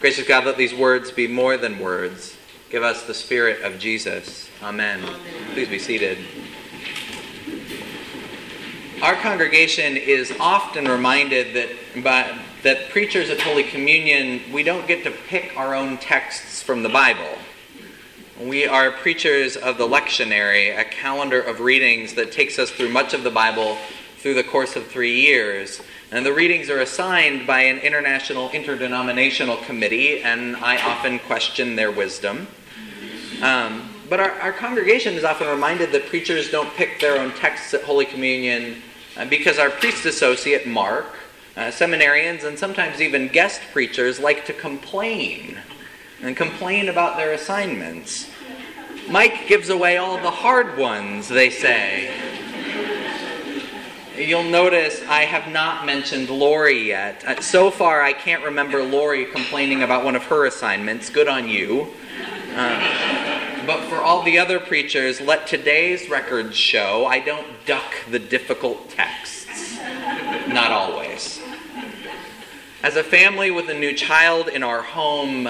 Gracious God, let these words be more than words. Give us the Spirit of Jesus. Amen. Amen. Please be seated. Our congregation is often reminded that, by, that preachers at Holy Communion, we don't get to pick our own texts from the Bible. We are preachers of the lectionary, a calendar of readings that takes us through much of the Bible through the course of three years. And the readings are assigned by an international interdenominational committee, and I often question their wisdom. Um, but our, our, congregation is often reminded that preachers don't pick their own texts at Holy Communion uh, because our priest associate, Mark, uh, seminarians, and sometimes even guest preachers like to complain and complain about their assignments. Mike gives away all the hard ones, they say. You'll notice I have not mentioned Lori yet. Uh, so far, I can't remember Lori complaining about one of her assignments. Good on you. Uh, but for all the other preachers, let today's records show I don't duck the difficult texts. Not always. As a family with a new child in our home,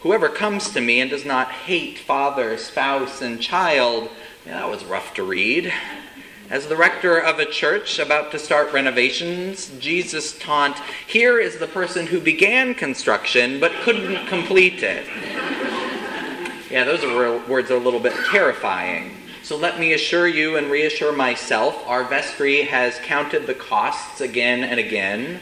whoever comes to me and does not hate father, spouse, and child, yeah, that was rough to read. As the rector of a church about to start renovations, Jesus taunt, Here is the person who began construction but couldn't complete it. yeah, those are, words are a little bit terrifying. So let me assure you and reassure myself our vestry has counted the costs again and again.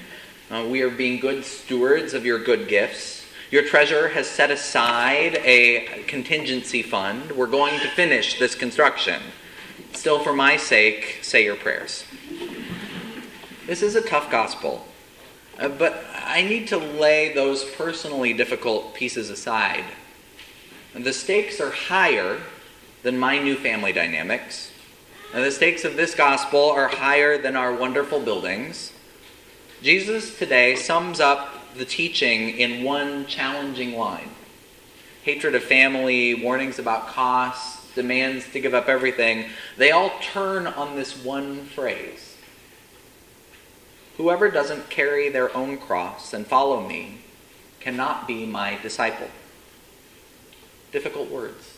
Uh, we are being good stewards of your good gifts. Your treasurer has set aside a contingency fund. We're going to finish this construction. Still, for my sake, say your prayers. This is a tough gospel, uh, but I need to lay those personally difficult pieces aside. The stakes are higher than my new family dynamics. And the stakes of this gospel are higher than our wonderful buildings. Jesus today sums up the teaching in one challenging line hatred of family, warnings about costs, demands to give up everything, they all turn on this one phrase Whoever doesn't carry their own cross and follow me cannot be my disciple. Difficult words.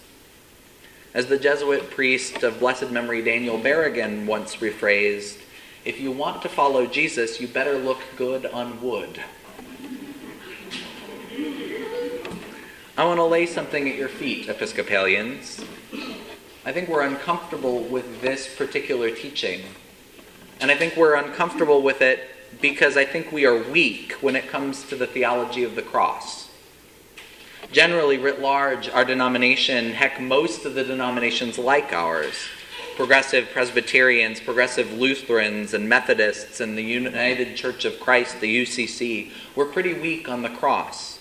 As the Jesuit priest of blessed memory Daniel Berrigan once rephrased, if you want to follow Jesus, you better look good on wood. I want to lay something at your feet, Episcopalians. I think we're uncomfortable with this particular teaching. And I think we're uncomfortable with it because I think we are weak when it comes to the theology of the cross. Generally, writ large, our denomination, heck, most of the denominations like ours, progressive Presbyterians, progressive Lutherans, and Methodists, and the United Church of Christ, the UCC, we're pretty weak on the cross.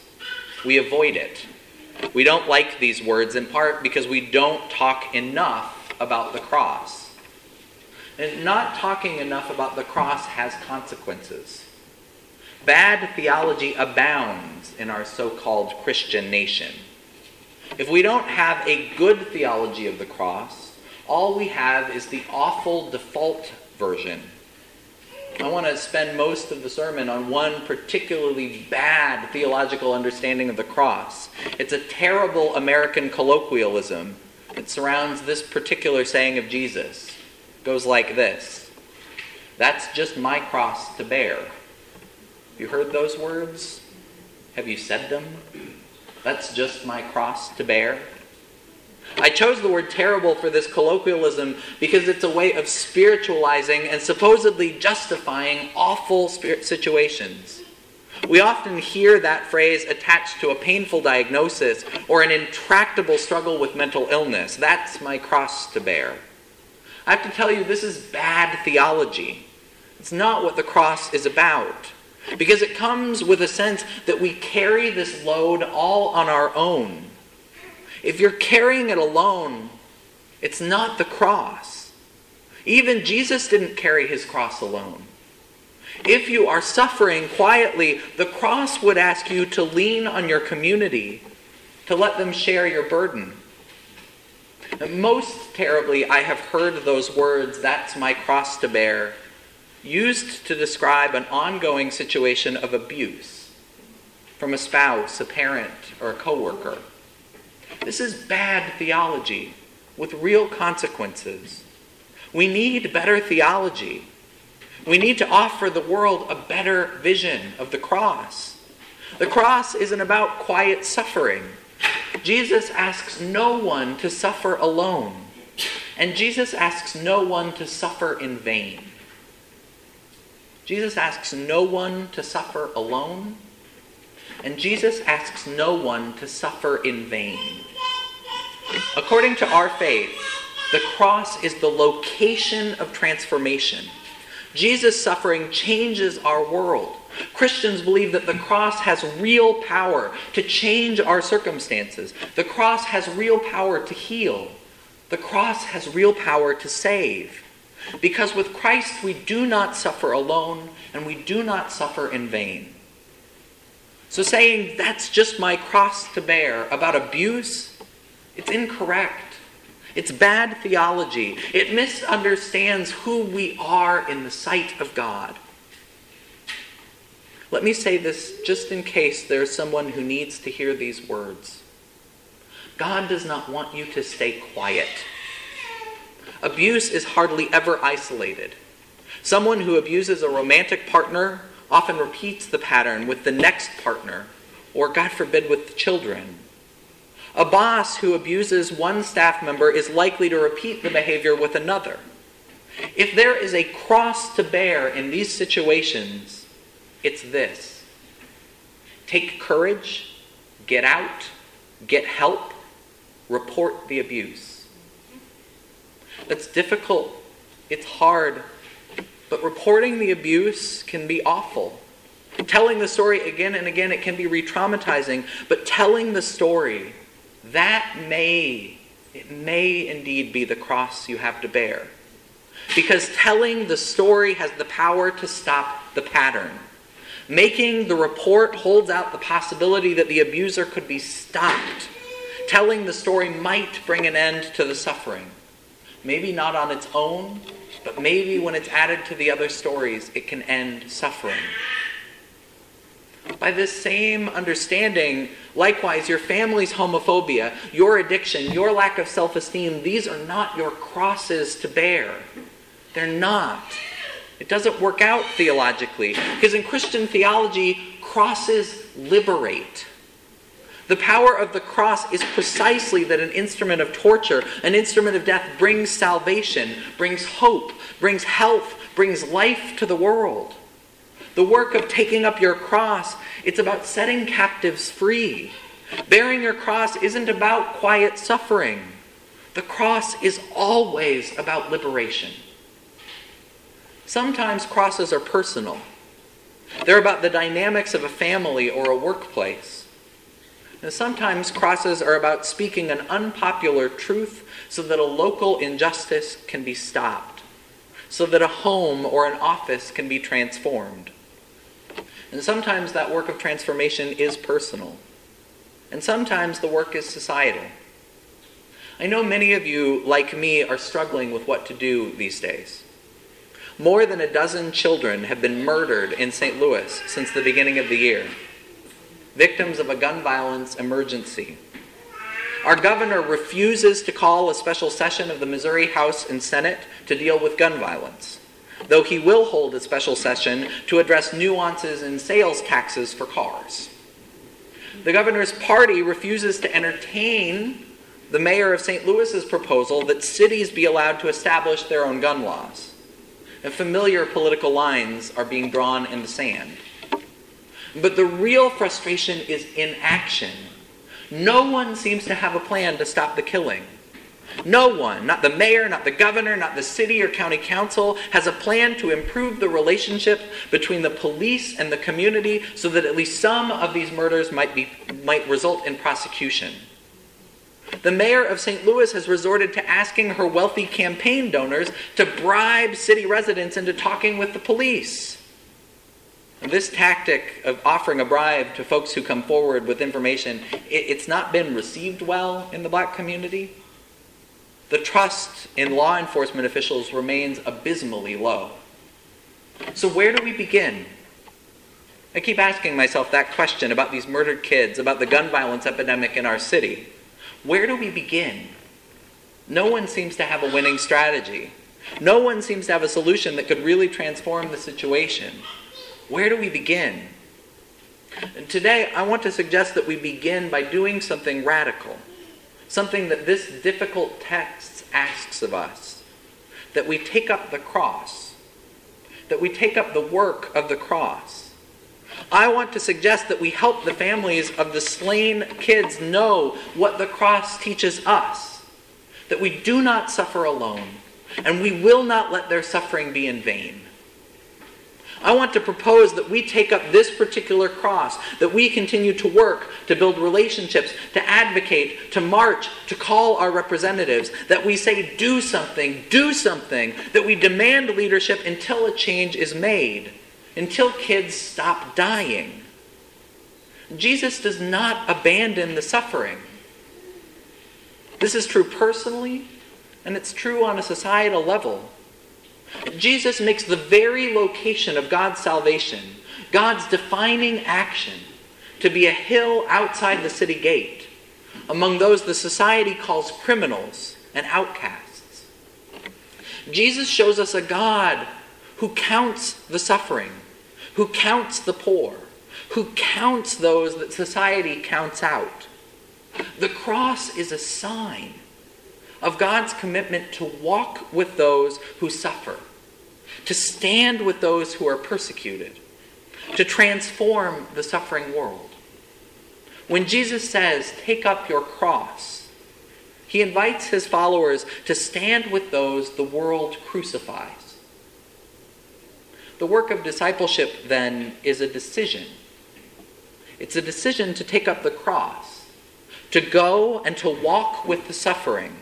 We avoid it. We don't like these words in part because we don't talk enough about the cross. And not talking enough about the cross has consequences. Bad theology abounds in our so called Christian nation. If we don't have a good theology of the cross, all we have is the awful default version I want to spend most of the sermon on one particularly bad theological understanding of the cross. It's a terrible American colloquialism that surrounds this particular saying of Jesus. It goes like this That's just my cross to bear. You heard those words? Have you said them? That's just my cross to bear. I chose the word terrible for this colloquialism because it's a way of spiritualizing and supposedly justifying awful situations. We often hear that phrase attached to a painful diagnosis or an intractable struggle with mental illness. That's my cross to bear. I have to tell you, this is bad theology. It's not what the cross is about. Because it comes with a sense that we carry this load all on our own. If you're carrying it alone, it's not the cross. Even Jesus didn't carry his cross alone. If you are suffering quietly, the cross would ask you to lean on your community, to let them share your burden. And most terribly, I have heard those words, that's my cross to bear, used to describe an ongoing situation of abuse. from a spouse, a parent, or a coworker. This is bad theology with real consequences. We need better theology. We need to offer the world a better vision of the cross. The cross isn't about quiet suffering. Jesus asks no one to suffer alone, and Jesus asks no one to suffer in vain. Jesus asks no one to suffer alone, and Jesus asks no one to suffer in vain. According to our faith, the cross is the location of transformation. Jesus' suffering changes our world. Christians believe that the cross has real power to change our circumstances. The cross has real power to heal. The cross has real power to save. Because with Christ we do not suffer alone and we do not suffer in vain. So saying that's just my cross to bear about abuse, it's incorrect. It's bad theology. It misunderstands who we are in the sight of God. Let me say this just in case there's someone who needs to hear these words. God does not want you to stay quiet. Abuse is hardly ever isolated. Someone who abuses a romantic partner often repeats the pattern with the next partner, or God forbid, with the children. A boss who abuses one staff member is likely to repeat the behavior with another. If there is a cross to bear in these situations, it's this take courage, get out, get help, report the abuse. That's difficult, it's hard, but reporting the abuse can be awful. Telling the story again and again, it can be re traumatizing, but telling the story that may, it may indeed be the cross you have to bear. Because telling the story has the power to stop the pattern. Making the report holds out the possibility that the abuser could be stopped. Telling the story might bring an end to the suffering. Maybe not on its own, but maybe when it's added to the other stories, it can end suffering. By this same understanding, likewise, your family's homophobia, your addiction, your lack of self esteem, these are not your crosses to bear. They're not. It doesn't work out theologically. Because in Christian theology, crosses liberate. The power of the cross is precisely that an instrument of torture, an instrument of death, brings salvation, brings hope, brings health, brings life to the world. The work of taking up your cross, it's about setting captives free. Bearing your cross isn't about quiet suffering. The cross is always about liberation. Sometimes crosses are personal. They're about the dynamics of a family or a workplace. And sometimes crosses are about speaking an unpopular truth so that a local injustice can be stopped, so that a home or an office can be transformed. And sometimes that work of transformation is personal. And sometimes the work is societal. I know many of you, like me, are struggling with what to do these days. More than a dozen children have been murdered in St. Louis since the beginning of the year, victims of a gun violence emergency. Our governor refuses to call a special session of the Missouri House and Senate to deal with gun violence though he will hold a special session to address nuances in sales taxes for cars. The governor's party refuses to entertain the mayor of St. Louis's proposal that cities be allowed to establish their own gun laws. And familiar political lines are being drawn in the sand. But the real frustration is inaction. No one seems to have a plan to stop the killing. No one, not the mayor, not the governor, not the city or county council, has a plan to improve the relationship between the police and the community so that at least some of these murders might, be, might result in prosecution. The mayor of St. Louis has resorted to asking her wealthy campaign donors to bribe city residents into talking with the police. This tactic of offering a bribe to folks who come forward with information, it, it's not been received well in the black community the trust in law enforcement officials remains abysmally low. So, where do we begin? I keep asking myself that question about these murdered kids, about the gun violence epidemic in our city. Where do we begin? No one seems to have a winning strategy. No one seems to have a solution that could really transform the situation. Where do we begin? And today, I want to suggest that we begin by doing something radical, something that this difficult text asks of us that we take up the cross, that we take up the work of the cross. I want to suggest that we help the families of the slain kids know what the cross teaches us that we do not suffer alone, and we will not let their suffering be in vain. I want to propose that we take up this particular cross, that we continue to work, to build relationships, to advocate, to march, to call our representatives, that we say, do something, do something, that we demand leadership until a change is made, until kids stop dying. Jesus does not abandon the suffering. This is true personally, and it's true on a societal level. Jesus makes the very location of God's salvation, God's defining action, to be a hill outside the city gate, among those the society calls criminals and outcasts. Jesus shows us a God who counts the suffering, who counts the poor, who counts those that society counts out. The cross is a sign of God's commitment to walk with those who suffer, to stand with those who are persecuted, to transform the suffering world. When Jesus says, Take up your cross, he invites his followers to stand with those the world crucifies. The work of discipleship, then, is a decision. It's a decision to take up the cross, to go and to walk with the suffering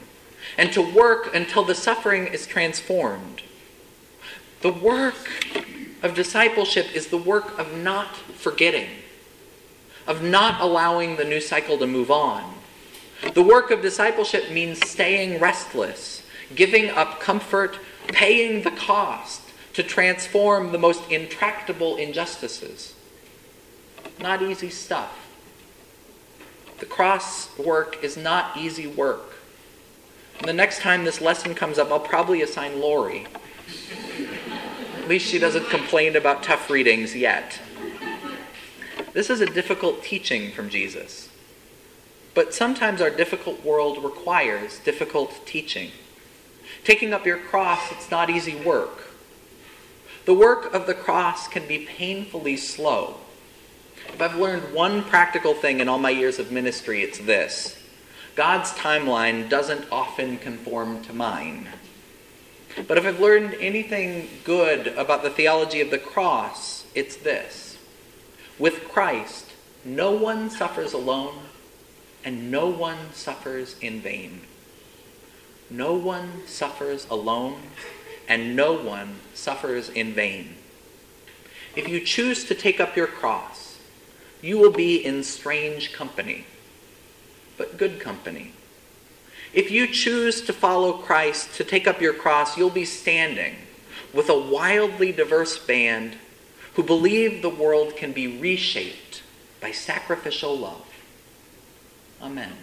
and to work until the suffering is transformed. The work of discipleship is the work of not forgetting, of not allowing the new cycle to move on. The work of discipleship means staying restless, giving up comfort, paying the cost to transform the most intractable injustices. Not easy stuff. The cross work is not easy work. The next time this lesson comes up, I'll probably assign Lori. At least she doesn't complain about tough readings yet. This is a difficult teaching from Jesus. But sometimes our difficult world requires difficult teaching. Taking up your cross, it's not easy work. The work of the cross can be painfully slow. If I've learned one practical thing in all my years of ministry, it's this God's timeline doesn't often conform to mine. But if I've learned anything good about the theology of the cross, it's this. With Christ, no one suffers alone, and no one suffers in vain. No one suffers alone, and no one suffers in vain. If you choose to take up your cross, you will be in strange company but good company. If you choose to follow Christ, to take up your cross, you'll be standing with a wildly diverse band who believe the world can be reshaped by sacrificial love. Amen.